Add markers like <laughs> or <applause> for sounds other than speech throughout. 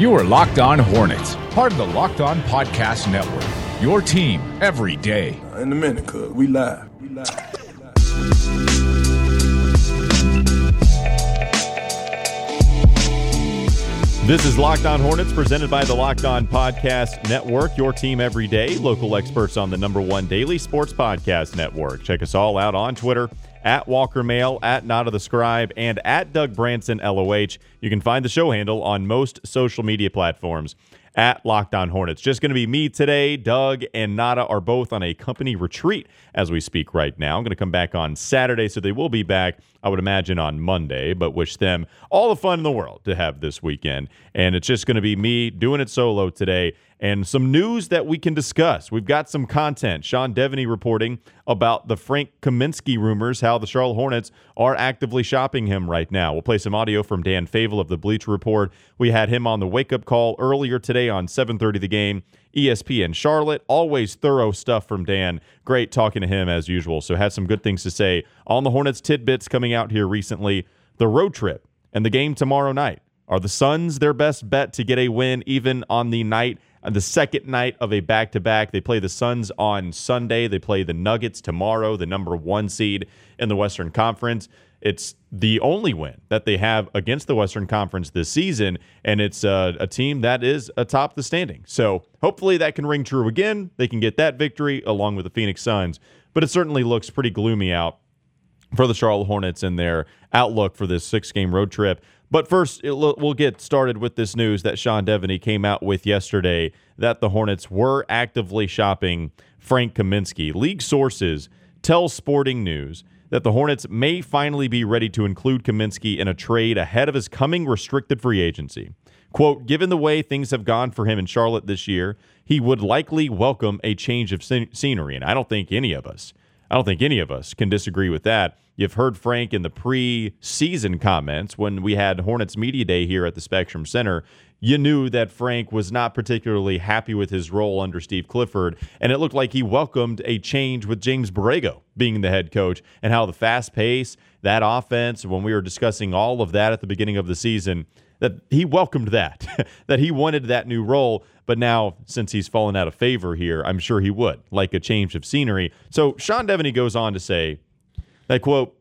You are Locked On Hornets, part of the Locked On Podcast Network. Your team every day. In a minute, cuz we live. We live. This is Locked On Hornets presented by the Locked On Podcast Network, your team every day. Local experts on the number one daily sports podcast network. Check us all out on Twitter at Walker Mehl, at Nata the Scribe, and at Doug Branson LOH. You can find the show handle on most social media platforms at Locked On Hornets. Just going to be me today. Doug and Nata are both on a company retreat as we speak right now. I'm going to come back on Saturday, so they will be back, I would imagine, on Monday, but wish them all the fun in the world to have this weekend. And it's just going to be me doing it solo today and some news that we can discuss. We've got some content. Sean Deveney reporting about the Frank Kaminsky rumors, how the Charlotte Hornets are actively shopping him right now. We'll play some audio from Dan Favale of the Bleacher Report. We had him on the wake up call earlier today on 7:30 the game. ESPN Charlotte. Always thorough stuff from Dan. Great talking to him as usual. So had some good things to say on the Hornets tidbits coming out here recently. The road trip and the game tomorrow night. Are the Suns their best bet to get a win even on the night the second night of a back to back. They play the Suns on Sunday. They play the Nuggets tomorrow, the number one seed in the Western Conference. It's the only win that they have against the Western Conference this season, and it's uh, a team that is atop the standing. So hopefully that can ring true again. They can get that victory along with the Phoenix Suns, but it certainly looks pretty gloomy out for the Charlotte Hornets and their outlook for this six game road trip. But first, we'll get started with this news that Sean Deveney came out with yesterday that the Hornets were actively shopping Frank Kaminsky. League sources tell Sporting News that the Hornets may finally be ready to include Kaminsky in a trade ahead of his coming restricted free agency. Quote, given the way things have gone for him in Charlotte this year, he would likely welcome a change of scenery. And I don't think any of us I don't think any of us can disagree with that. You've heard Frank in the pre-season comments when we had Hornets Media Day here at the Spectrum Center. You knew that Frank was not particularly happy with his role under Steve Clifford, and it looked like he welcomed a change with James Borrego being the head coach and how the fast pace, that offense, when we were discussing all of that at the beginning of the season, that he welcomed that, <laughs> that he wanted that new role. But now, since he's fallen out of favor here, I'm sure he would like a change of scenery. So Sean Deveney goes on to say that, quote,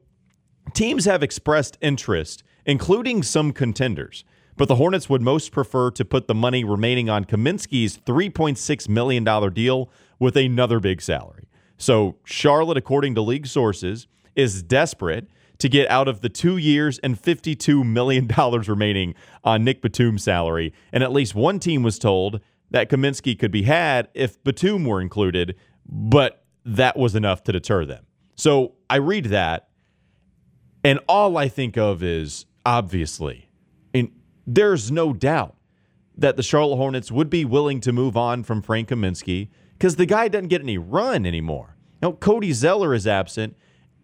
teams have expressed interest, including some contenders. But the Hornets would most prefer to put the money remaining on Kaminsky's $3.6 million deal with another big salary. So, Charlotte, according to league sources, is desperate to get out of the two years and $52 million remaining on Nic Batum's salary. And at least one team was told that Kaminsky could be had if Batum were included, but that was enough to deter them. So I read that, and all I think of is obviously, and there's no doubt that the Charlotte Hornets would be willing to move on from Frank Kaminsky because the guy doesn't get any run anymore. Now, Cody Zeller is absent,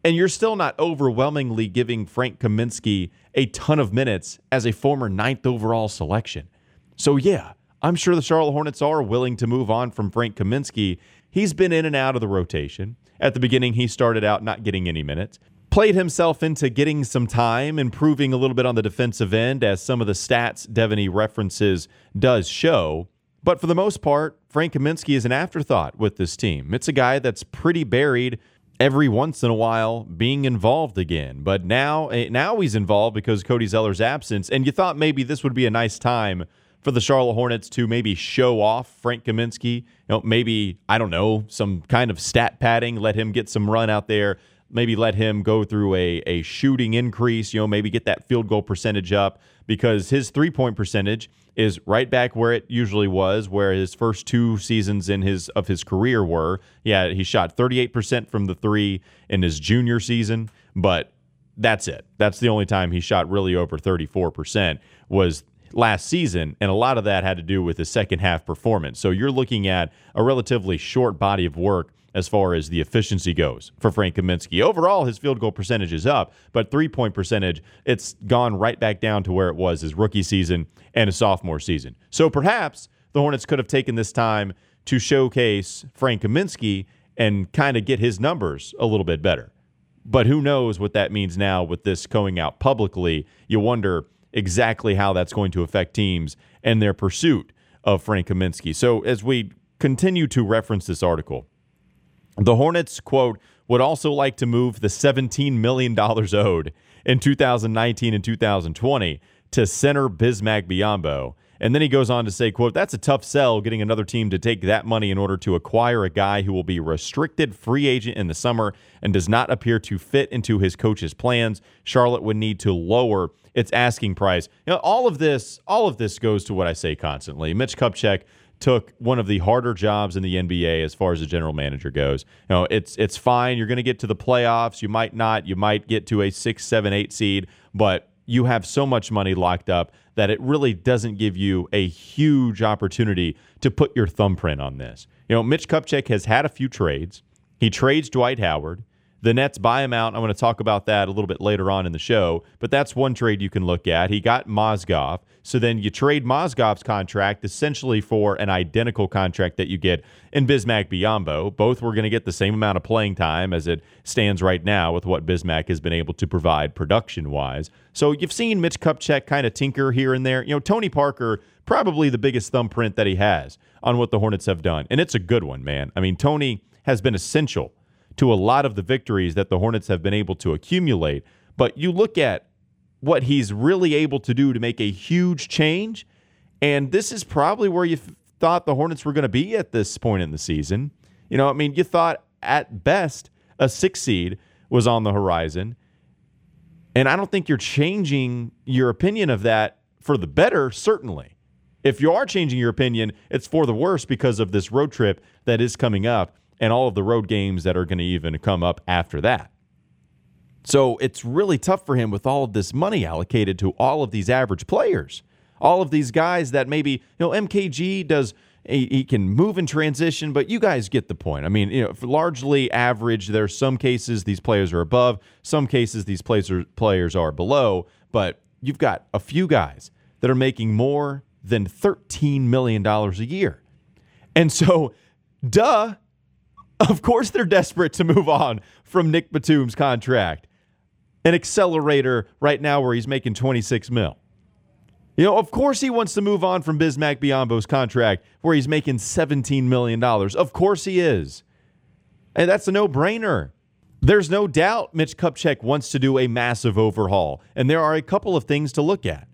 and you're still not overwhelmingly giving Frank Kaminsky a ton of minutes as a former ninth overall selection. So, yeah, I'm sure the Charlotte Hornets are willing to move on from Frank Kaminsky. He's been in and out of the rotation. At the beginning, he started out not getting any minutes, played himself into getting some time, improving a little bit on the defensive end, as some of the stats Deveney references does show. But for the most part, Frank Kaminsky is an afterthought with this team. It's a guy that's pretty buried every once in a while being involved again. But now, eh, now he's involved because Cody Zeller's absence. And you thought maybe this would be a nice time for the Charlotte Hornets to maybe show off Frank Kaminsky. You know, maybe I don't know some kind of stat padding, let him get some run out there. Maybe let him go through a, a shooting increase, you know, maybe get that field goal percentage up because his three point percentage is right back where it usually was, where his first two seasons in his of his career were. Yeah, he shot 38% from the three in his junior season, but that's it. That's the only time he shot really over 34% was last season, and a lot of that had to do with his second half performance. So you're looking at a relatively short body of work as far as the efficiency goes for Frank Kaminsky. Overall, his field goal percentage is up, but three point percentage, it's gone right back down to where it was his rookie season and his sophomore season. So perhaps the Hornets could have taken this time to showcase Frank Kaminsky and kind of get his numbers a little bit better. But who knows what that means now with this going out publicly? You wonder exactly how that's going to affect teams and their pursuit of Frank Kaminsky. So as we continue to reference this article, the Hornets, quote, would also like to move the $17 million owed in 2019 and 2020 to center Bismack Biyombo. And then he goes on to say, quote, that's a tough sell getting another team to take that money in order to acquire a guy who will be restricted free agent in the summer and does not appear to fit into his coach's plans. Charlotte would need to lower its asking price. You know, all of this, all of this goes to what I say constantly. Mitch Kupchak took one of the harder jobs in the NBA as far as the general manager goes. You know, it's it's fine. You're going to get to the playoffs. You might not. You might get to a six, seven, eight seed, but you have so much money locked up that it really doesn't give you a huge opportunity to put your thumbprint on this. You know, Mitch Kupchak has had a few trades. He trades Dwight Howard. The Nets buy him out. I'm going to talk about that a little bit later on in the show, but that's one trade you can look at. He got Mozgov. So then you trade Mozgov's contract essentially for an identical contract that you get in Bismack Biyombo. Both were going to get the same amount of playing time as it stands right now with what Bismack has been able to provide production wise. So you've seen Mitch Kupchak kind of tinker here and there. You know, Tony Parker, probably the biggest thumbprint that he has on what the Hornets have done. And it's a good one, man. I mean, Tony has been essential to a lot of the victories that the Hornets have been able to accumulate. But you look at what he's really able to do to make a huge change, and this is probably where you thought the Hornets were going to be at this point in the season. You know, I mean, you thought at best a six seed was on the horizon. And I don't think you're changing your opinion of that for the better, certainly. If you are changing your opinion, it's for the worse because of this road trip that is coming up and all of the road games that are going to even come up after that. So it's really tough for him with all of this money allocated to all of these average players. All of these guys that maybe, you know, MKG does he, can move in transition, but you guys get the point. I mean, you know, largely average. There's some cases these players are above, some cases these players are, players are below, but you've got a few guys that are making more than $13 million a year. And so, duh, of course, they're desperate to move on from Nic Batum's contract. An accelerator right now where he's making 26 mil. You know, of course he wants to move on from Bismack Biyombo's contract where he's making $17 million. Of course he is. And that's a no brainer. There's no doubt Mitch Kupchak wants to do a massive overhaul. And there are a couple of things to look at.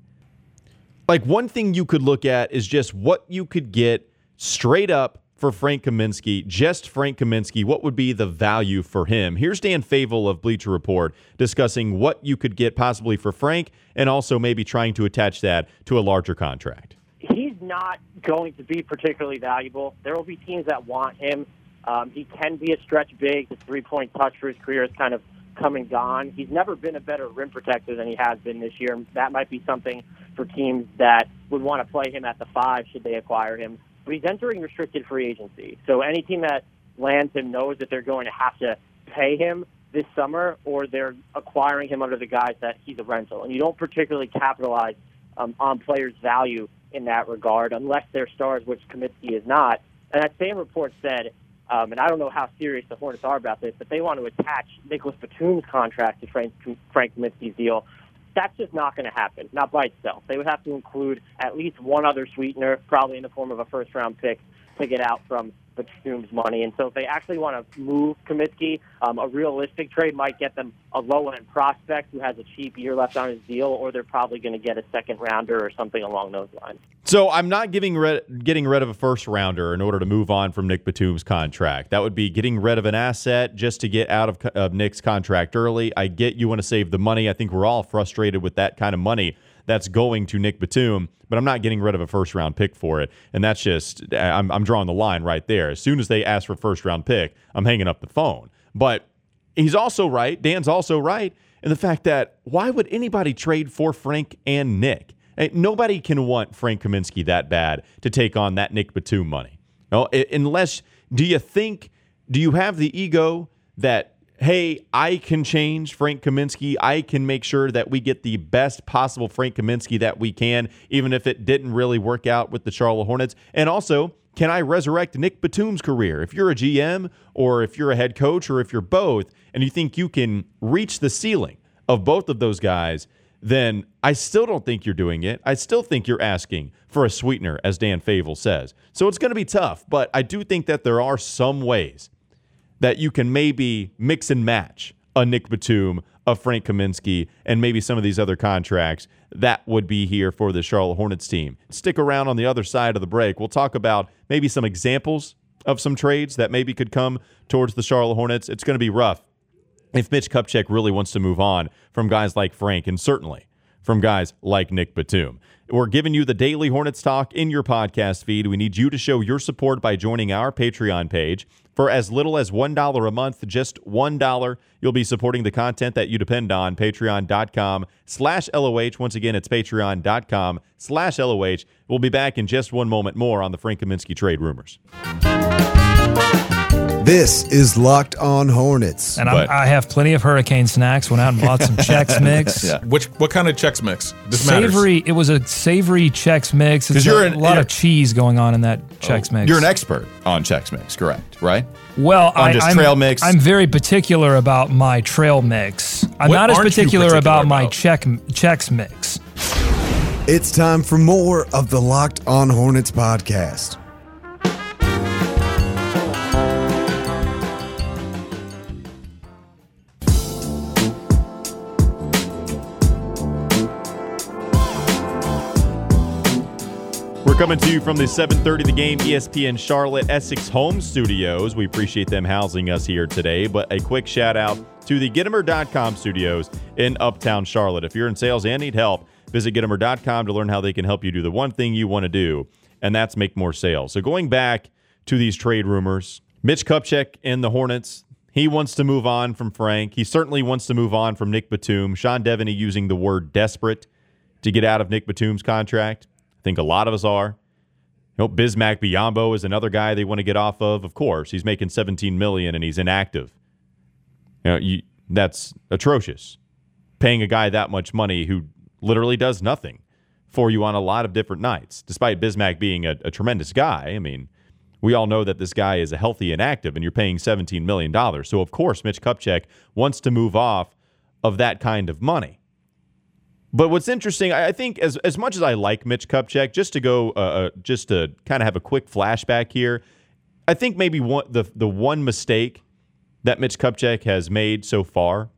Like, one thing you could look at is just what you could get straight up for Frank Kaminsky, just Frank Kaminsky, what would be the value for him? Here's Dan Favale of Bleacher Report discussing what you could get possibly for Frank and also maybe trying to attach that to a larger contract. He's not going to be particularly valuable. There will be teams that want him. Um, he can be a stretch big. The three point touch for his career is kind of come and gone. He's never been a better rim protector than he has been this year. That might be something for teams that would want to play him at the five should they acquire him but he's entering restricted free agency. So any team that lands him knows that they're going to have to pay him this summer, or they're acquiring him under the guise that he's a rental. And you don't particularly capitalize um, on players' value in that regard unless they're stars, which Kaminsky is not. And that same report said, um, and I don't know how serious the Hornets are about this, but they want to attach Nicolas Batum's contract to Frank, Frank Kaminsky's deal that's just not going to happen, not by itself. They would have to include at least one other sweetener, probably in the form of a first round pick, to get out from Batum's money. And so if they actually want to move Kaminsky, um, a realistic trade might get them a low end prospect who has a cheap year left on his deal, or they're probably going to get a second rounder or something along those lines. So I'm not giving getting rid of a first rounder in order to move on from Nic Batum's contract. That would be getting rid of an asset just to get out of, of Nic's contract early. I get you want to save the money. I think we're all frustrated with that kind of money that's going to Nic Batum, but I'm not getting rid of a first round pick for it. And that's just, I'm, I'm drawing the line right there. As soon as they ask for first round pick, I'm hanging up the phone. But he's also right. Dan's also right in the fact that why would anybody trade for Frank and Nic? Eh, nobody can want Frank Kaminsky that bad to take on that Nic Batum money. No, unless do you think do you have the ego that hey, I can change Frank Kaminsky. I can make sure that we get the best possible Frank Kaminsky that we can, even if it didn't really work out with the Charlotte Hornets. And also, can I resurrect Nic Batum's career? If you're a GM or if you're a head coach or if you're both and you think you can reach the ceiling of both of those guys, then I still don't think you're doing it. I still think you're asking for a sweetener, as Dan Favale says. So it's going to be tough, but I do think that there are some ways that you can maybe mix and match a Nic Batum, a Frank Kaminsky, and maybe some of these other contracts that would be here for the Charlotte Hornets team. Stick around on the other side of the break. We'll talk about maybe some examples of some trades that maybe could come towards the Charlotte Hornets. It's going to be rough if Mitch Kupchak really wants to move on from guys like Frank and certainly from guys like Nic Batum. We're giving you the daily Hornets talk in your podcast feed. We need you to show your support by joining our Patreon page. For as little as $1 a month, just $1, you'll be supporting the content that you depend on. Patreon.com slash LOH. Once again, it's patreon.com slash LOH. We'll be back in just one moment more on the Frank Kaminsky trade rumors. This is Locked On Hornets. And i have plenty of hurricane snacks. Went out and bought some Chex <laughs> Mix. yeah. Which what kind of Chex Mix? This savory. Matters. It was a savory Chex Mix. Because you're a, an, lot of cheese going on in that oh, Chex oh, Mix. You're an expert on Chex Mix, correct? Right? Well, on I, just I'm, trail mix. I'm very particular about my trail mix. I'm what not as particular, particular about, about, my check Chex Mix. It's time for more of the Locked On Hornets podcast. Coming to you from the 7:30 the game ESPN Charlotte Essex home studios. We appreciate them housing us here today, but a quick shout out to the Gitomer.com studios in Uptown Charlotte. If you're in sales and need help, visit Gitomer.com to learn how they can help you do the one thing you want to do, and that's make more sales. So going back to these trade rumors, Mitch Kupchak and the Hornets, he wants to move on from Frank. He certainly wants to move on from Nic Batum. Sean Deveney using the word desperate to get out of Nic Batum's contract. I think a lot of us are. You know, Bismack Biyombo is another guy they want to get off of. Of course, he's making 17 million and he's inactive. You know, you, that's atrocious. Paying a guy that much money who literally does nothing for you on a lot of different nights, despite Bismack being a, a tremendous guy. I mean, we all know that this guy is a healthy and active, and you're paying $17 million. So, of course, Mitch Kupchak wants to move off of that kind of money. But what's interesting, I think, as as much as I like Mitch Kupchak, just to go, uh, uh just to kind of have a quick flashback here, I think maybe one the the one mistake that Mitch Kupchak has made so far,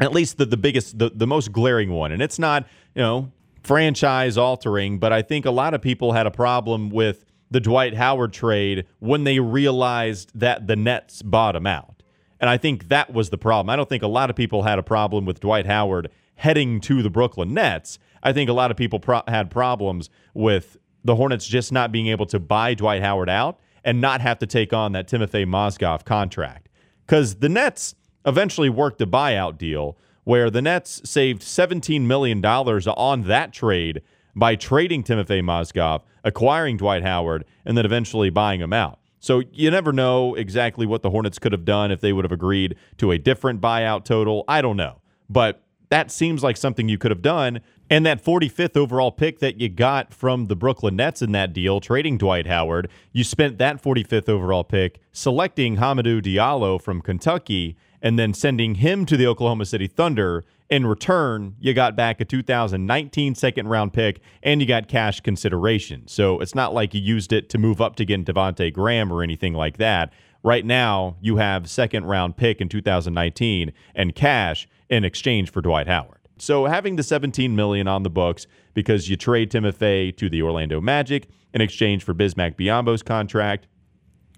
at least the the biggest, the the most glaring one, and it's not you know franchise altering, but I think a lot of people had a problem with the Dwight Howard trade when they realized that the Nets bottom out, and I think that was the problem. I don't think a lot of people had a problem with Dwight Howard heading to the Brooklyn Nets. I think a lot of people pro- had problems with the Hornets just not being able to buy Dwight Howard out and not have to take on that Timofey Mozgov contract. Because the Nets eventually worked a buyout deal where the Nets saved $17 million on that trade by trading Timofey Mozgov, acquiring Dwight Howard, and then eventually buying him out. So you never know exactly what the Hornets could have done if they would have agreed to a different buyout total. I don't know. But that seems like something you could have done. And that 45th overall pick that you got from the Brooklyn Nets in that deal, trading Dwight Howard, you spent that 45th overall pick selecting Hamidou Diallo from Kentucky and then sending him to the Oklahoma City Thunder. In return, you got back a 2019 second round pick and you got cash consideration. So it's not like you used it to move up to get Devonte Graham or anything like that. Right now, you have second round pick in 2019 and cash in exchange for Dwight Howard. So having the 17 million on the books because you trade Timofey to the Orlando Magic in exchange for Bismack Biyombo's contract.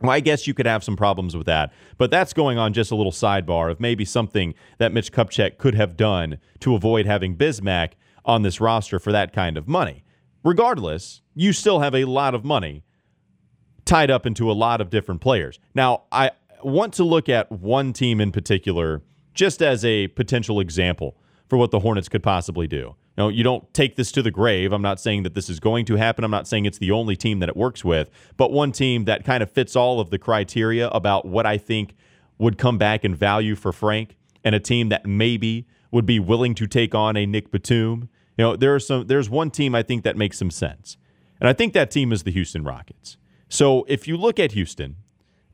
Well, I guess you could have some problems with that, but that's going on just a little sidebar of maybe something that Mitch Kupchak could have done to avoid having Bismack on this roster for that kind of money. Regardless, you still have a lot of money tied up into a lot of different players. Now, I want to look at one team in particular just as a potential example for what the Hornets could possibly do. Know, you don't take this to the grave. I'm not saying that this is going to happen. I'm not saying it's the only team that it works with, but one team that kind of fits all of the criteria about what I think would come back in value for Frank and a team that maybe would be willing to take on a Nic Batum. You know, there are some there's one team I think that makes some sense. And I think that team is the Houston Rockets. So if you look at Houston,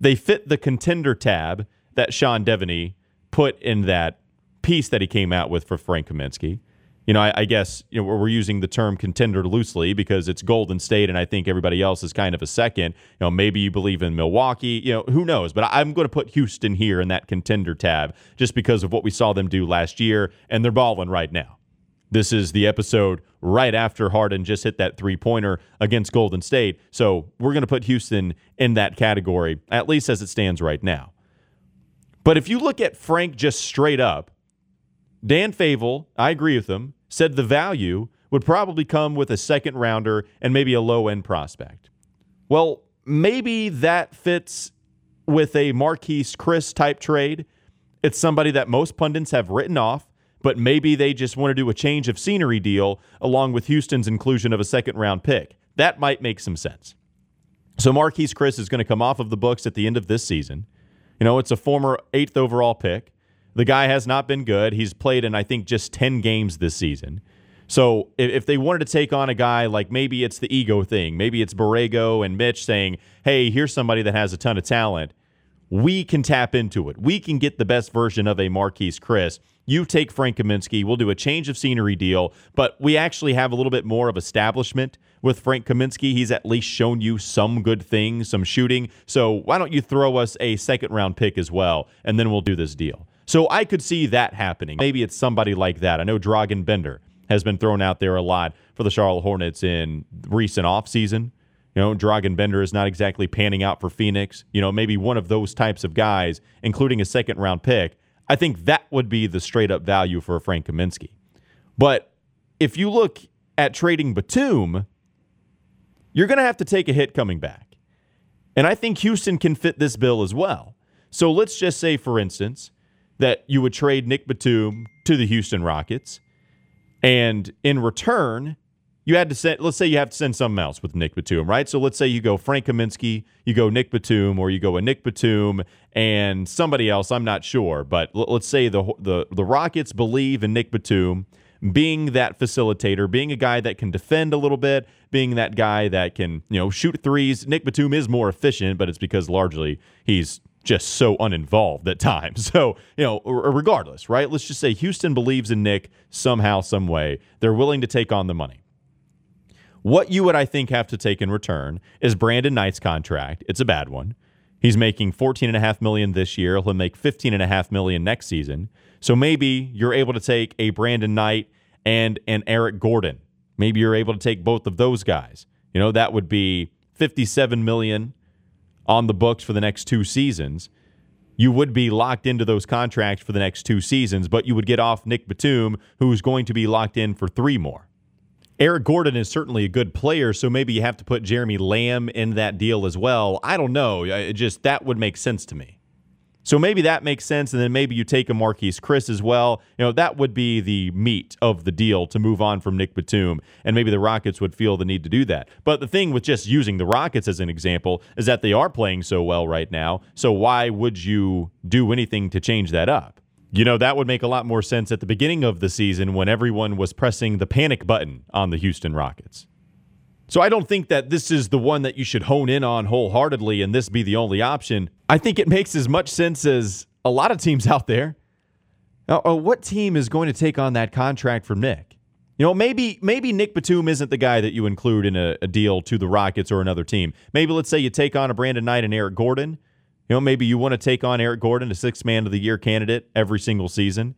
they fit the contender tab that Sean Deveney put in that piece that he came out with for Frank Kaminsky. You know, I, I guess you know, we're using the term contender loosely because it's Golden State, and I think everybody else is kind of a second. You know, maybe you believe in Milwaukee. You know, who knows? But I'm going to put Houston here in that contender tab just because of what we saw them do last year, and they're balling right now. This is the episode right after Harden just hit that three pointer against Golden State. So we're going to put Houston in that category, at least as it stands right now. But if you look at Frank just straight up, Dan Favale, I agree with him, said the value would probably come with a second rounder and maybe a low end prospect. Well, maybe that fits with a Marquese Chriss type trade. It's somebody that most pundits have written off, but maybe they just want to do a change of scenery deal along with Houston's inclusion of a second round pick. That might make some sense. So Marquese Chriss is going to come off of the books at the end of this season. You know, it's a former eighth overall pick. The guy has not been good. He's played in, I think, just 10 games this season. So if, they wanted to take on a guy like maybe it's the ego thing, maybe it's Borrego and Mitch saying, hey, here's somebody that has a ton of talent, we can tap into it. We can get the best version of a Marquese Chriss. You take Frank Kaminsky. We'll do a change of scenery deal, but we actually have a little bit more of establishment with Frank Kaminsky. He's at least shown you some good things, some shooting. So why don't you throw us a second round pick as well, and then we'll do this deal. So I could see that happening. Maybe it's somebody like that. I know Dragan Bender has been thrown out there a lot for the Charlotte Hornets in recent offseason. You know, Dragan Bender is not exactly panning out for Phoenix. You know, maybe one of those types of guys, including a second round pick. I think that would be the straight up value for a Frank Kaminsky. But if you look at trading Batum, you're going to have to take a hit coming back. And I think Houston can fit this bill as well. So let's just say, for instance, that you would trade Nic Batum to the Houston Rockets. And in return, you had to send, let's say you have to send something else with Nic Batum, right? So let's say you go Frank Kaminsky, you go Nic Batum, or you go a Nic Batum and somebody else, I'm not sure. But let's say the, the, the Rockets believe in Nic Batum being that facilitator, being a guy that can defend a little bit, being that guy that can, you know, shoot threes. Nic Batum is more efficient, but it's because largely he's just so uninvolved at times. <laughs> So, you know, regardless, right? Let's just say Houston believes in Nic somehow, some way. They're willing to take on the money. What you would, I think, have to take in return is Brandon Knight's contract. It's a bad one. He's making 14.5 million this year. He'll make 15.5 million next season. So maybe you're able to take a Brandon Knight and an Eric Gordon. Maybe you're able to take both of those guys. You know, that would be 57 million on the books for the next two seasons, you would be locked into those contracts for the next two seasons, but you would get off Nic Batum, who's going to be locked in for three more. Eric Gordon is certainly a good player, so maybe you have to put Jeremy Lamb in that deal as well. I don't know. It just that would make sense to me. So maybe that makes sense, and then maybe you take a Marquese Chriss as well. You know, that would be the meat of the deal to move on from Nic Batum, and maybe the Rockets would feel the need to do that. But the thing with just using the Rockets as an example is that they are playing so well right now. So why would you do anything to change that up? You know, that would make a lot more sense at the beginning of the season when everyone was pressing the panic button on the Houston Rockets. So I don't think that this is the one that you should hone in on wholeheartedly and this be the only option. I think it makes as much sense as a lot of teams <laughs> out there. Now, uh, what team is going to take on that contract from Nic? You know, maybe maybe Nic Batum isn't the guy that you include in a, a deal to the Rockets or another team. Maybe let's say you take on a Brandon Knight and Eric Gordon. You know, maybe you want to take on Eric Gordon, a six man of the year candidate every single season,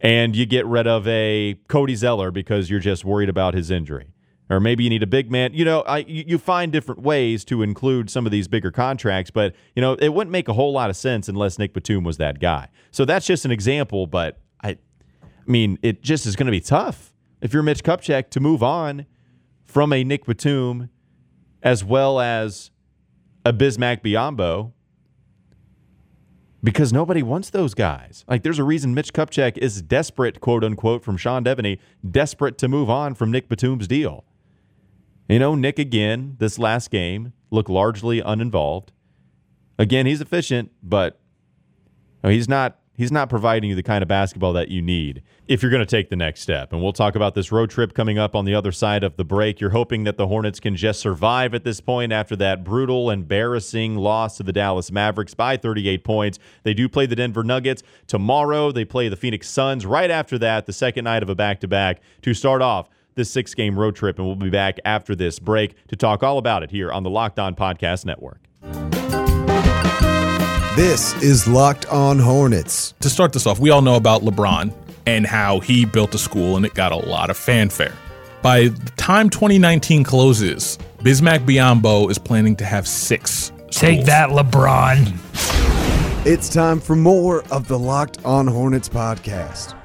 and you get rid of a Cody Zeller because you're just worried about his injury or maybe you need a big man. You know, I, you find different ways to include some of these bigger contracts, but you know, it wouldn't make a whole lot of sense unless Nic Batum was that guy. So that's just an example, but I, I mean, it just is going to be tough if you're Mitch Kupchak to move on from a Nic Batum as well as a Bismack Biyombo. Because nobody wants those guys. Like, there's a reason Mitch Kupchak is desperate, quote unquote, from Sean Deveney, desperate to move on from Nic Batum's deal. You know, Nic again, this last game, looked largely uninvolved. Again, he's efficient, but he's not he's not providing you the kind of basketball that you need if you're going to take the next step. And we'll talk about this road trip coming up on the other side of the break. You're hoping that the Hornets can just survive at this point after that brutal, embarrassing loss to the Dallas Mavericks by 38 points. They do play the Denver Nuggets tomorrow. They play the Phoenix Suns right after that, the second night of a back to back to start off this six game road trip. And we'll be back after this break to talk all about it here on the Locked On Podcast Network. This is Locked On Hornets. To start this off, we all know about LeBron and how he built a school and it got a lot of fanfare. By the time 2019 closes, Bismack Biyombo is planning to have six. Schools. Take that, LeBron. It's time for more of the Locked On Hornets podcast.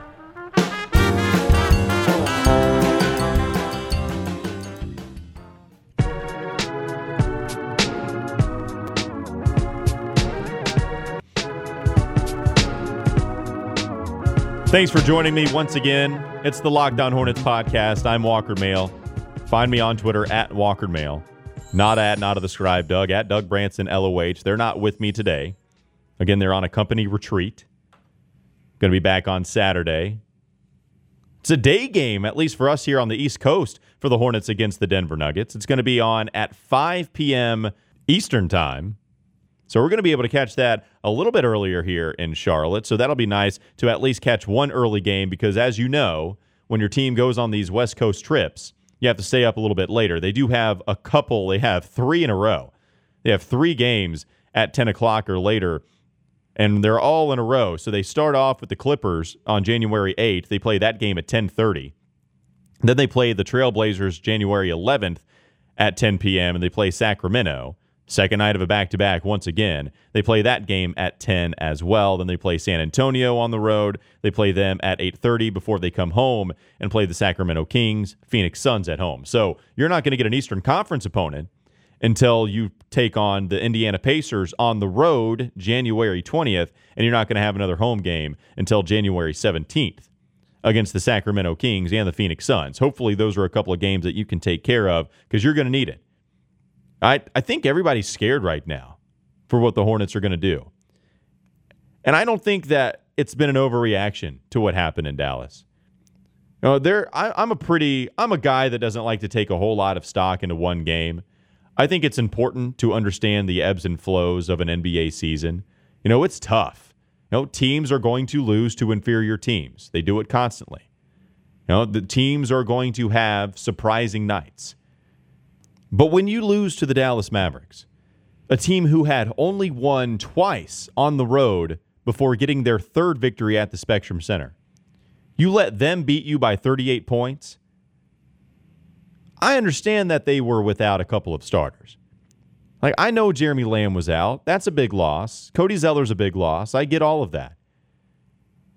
Thanks for joining me once again. It's the Locked On Hornets podcast. I'm Walker Mehl. Find me on Twitter at Walker Mehl. Not at Nata the Scribe Doug, at Doug Branson LOH. They're not with me today. Again, they're on a company retreat. Going to be back on Saturday. It's a day game, at least for us here on the East Coast, for the Hornets against the Denver Nuggets. It's going to be on at 5 p.m. Eastern Time. So we're going to be able to catch that a little bit earlier here in Charlotte. So that'll be nice to at least catch one early game because, as you know, when your team goes on these West Coast trips, you have to stay up a little bit later. They do have a couple, they have three in a row. They have three games at 10 o'clock or later, and they're all in a row. So they start off with the Clippers on January 8th. They play that game at 10:30. Then they play the Trailblazers January 11th at 10 p.m. and they play Sacramento. Second night of a back to back once again. They play that game at 10 as well. Then they play San Antonio on the road. They play them at 8:30 before they come home and play the Sacramento Kings, Phoenix Suns at home. So, you're not going to get an Eastern Conference opponent until you take on the Indiana Pacers on the road January 20th, and you're not going to have another home game until January 17th against the Sacramento Kings and the Phoenix Suns. Hopefully, those are a couple of games that you can take care of because you're going to need it. I, I think everybody's scared right now for what the Hornets are going to do. And I don't think that it's been an overreaction to what happened in Dallas. You know, there I, I'm a pretty I'm a guy that doesn't like to take a whole lot of stock into one game. I think it's important to understand the ebbs and flows of an NBA season. You know, it's tough. You know, teams are going to lose to inferior teams. They do it constantly. You know, the teams are going to have surprising nights. But when you lose to the Dallas Mavericks, a team who had only won twice on the road before getting their third victory at the Spectrum Center, you let them beat you by 38 points. I understand that they were without a couple of starters. Like, I know Jeremy Lamb was out. That's a big loss. Cody Zeller's a big loss. I get all of that.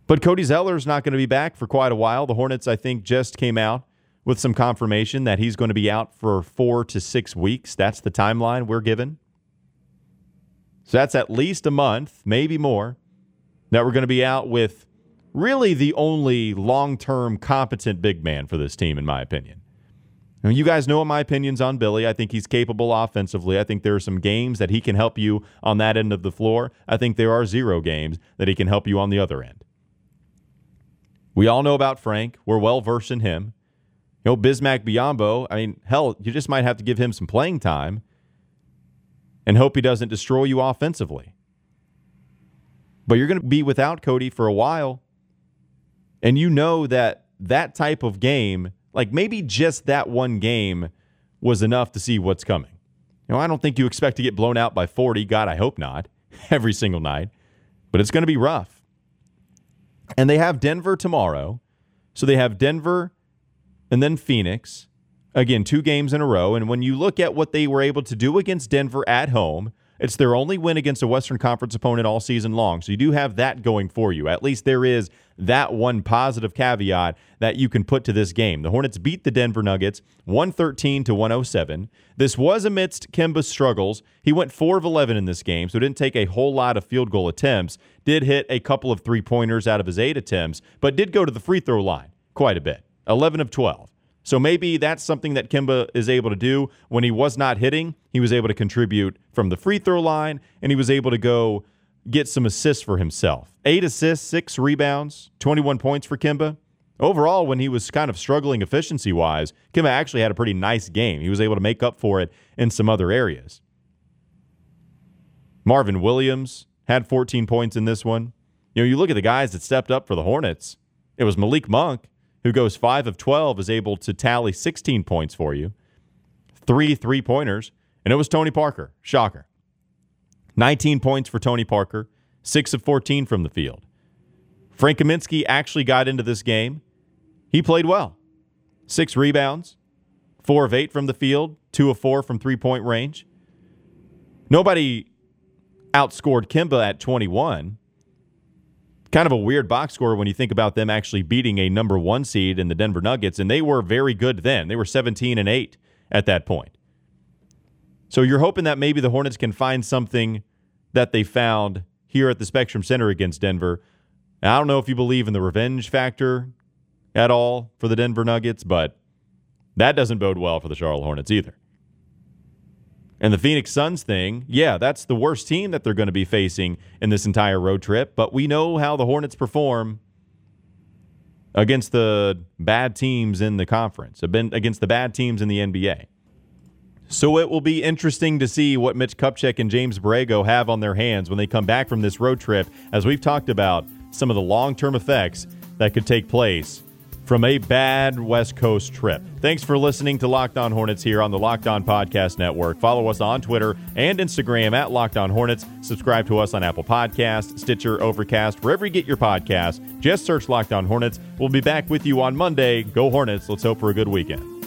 But Cody Zeller's not going to be back for quite a while. The Hornets, I think, just came out with some confirmation that he's going to be out for four to six weeks. That's the timeline we're given. So that's at least a month, maybe more, that we're going to be out with really the only long term competent big man for this team, in my opinion. Now, you guys know my opinions on Billy. I think he's capable offensively. I think there are some games that he can help you on that end of the floor. I think there are zero games that he can help you on the other end. We all know about Frank. We're well versed in him. Know, Bismack Biyombo, I mean, hell, you just might have to give him some playing time and hope he doesn't destroy you offensively. But you're going to be without Cody for a while. And you know that that type of game, like maybe just that one game, was enough to see what's coming. You know, I don't think you expect to get blown out by 40. God, I hope not <laughs> every single night. But it's going to be rough. And they have Denver tomorrow. So they have Denver and then Phoenix. Again, two games in a row. And when you look at what they were able to do against Denver at home, It's their only win against a Western Conference opponent all season long. So you do have that going for you. At least there is that one positive caveat that you can put to this game. The Hornets beat the Denver Nuggets 113 to 107. This was amidst Kemba's struggles. He went 4 of 11 in this game, so didn't take a whole lot of field goal attempts. Did hit a couple of three pointers out of his eight attempts, but did go to the free throw line quite a bit 11 of 12. So maybe that's something that Kemba is able to do. When he was not hitting, he was able to contribute from the free throw line, and he was able to go get some assists for himself. Eight assists, six rebounds, 21 points for Kemba. Overall, when he was kind of struggling efficiency wise, Kemba actually had a pretty nice game. He was able to make up for it in some other areas. Marvin Williams had 14 points in this one. You know, you look at the guys that stepped up for the Hornets. It was Malik Monk, who goes 5 of 12, is able to tally 16 points for you, three three pointers, and it was Tony Parker. Shocker. 19 points for Tony Parker, 6 of 14 from the field. Frank Kaminsky actually got into this game. He played well. Six rebounds, four of eight from the field, two of four from three point range. Nobody outscored Kemba at 21 kind of a weird box score when you think about them actually beating a number one seed in the Denver Nuggets, and they were very good then. They were 17 and 8 at that point. So you're hoping that maybe the Hornets can find something that they found here at the Spectrum Center against Denver. Now, I don't know if you believe in the revenge factor at all for the Denver Nuggets, but that doesn't bode well for the Charlotte Hornets either. And the Phoenix Suns thing, yeah, that's the worst team that they're going to be facing in this entire road trip. But we know how the Hornets perform against the bad teams in the conference, against the bad teams in the NBA. So it will be interesting to see what Mitch Kupchak and James Borrego have on their hands when they come back from this road trip, as we've talked about some of the long term effects that could take place from a bad West Coast trip. Thanks for listening to Locked On Hornets here on the Locked On Podcast Network. Follow us on Twitter and Instagram at Locked On Hornets. Subscribe to us on Apple Podcasts, Stitcher, Overcast, wherever you get your podcasts. Just search Locked On Hornets. We'll be back with you on Monday. Go Hornets. Let's hope for a good weekend.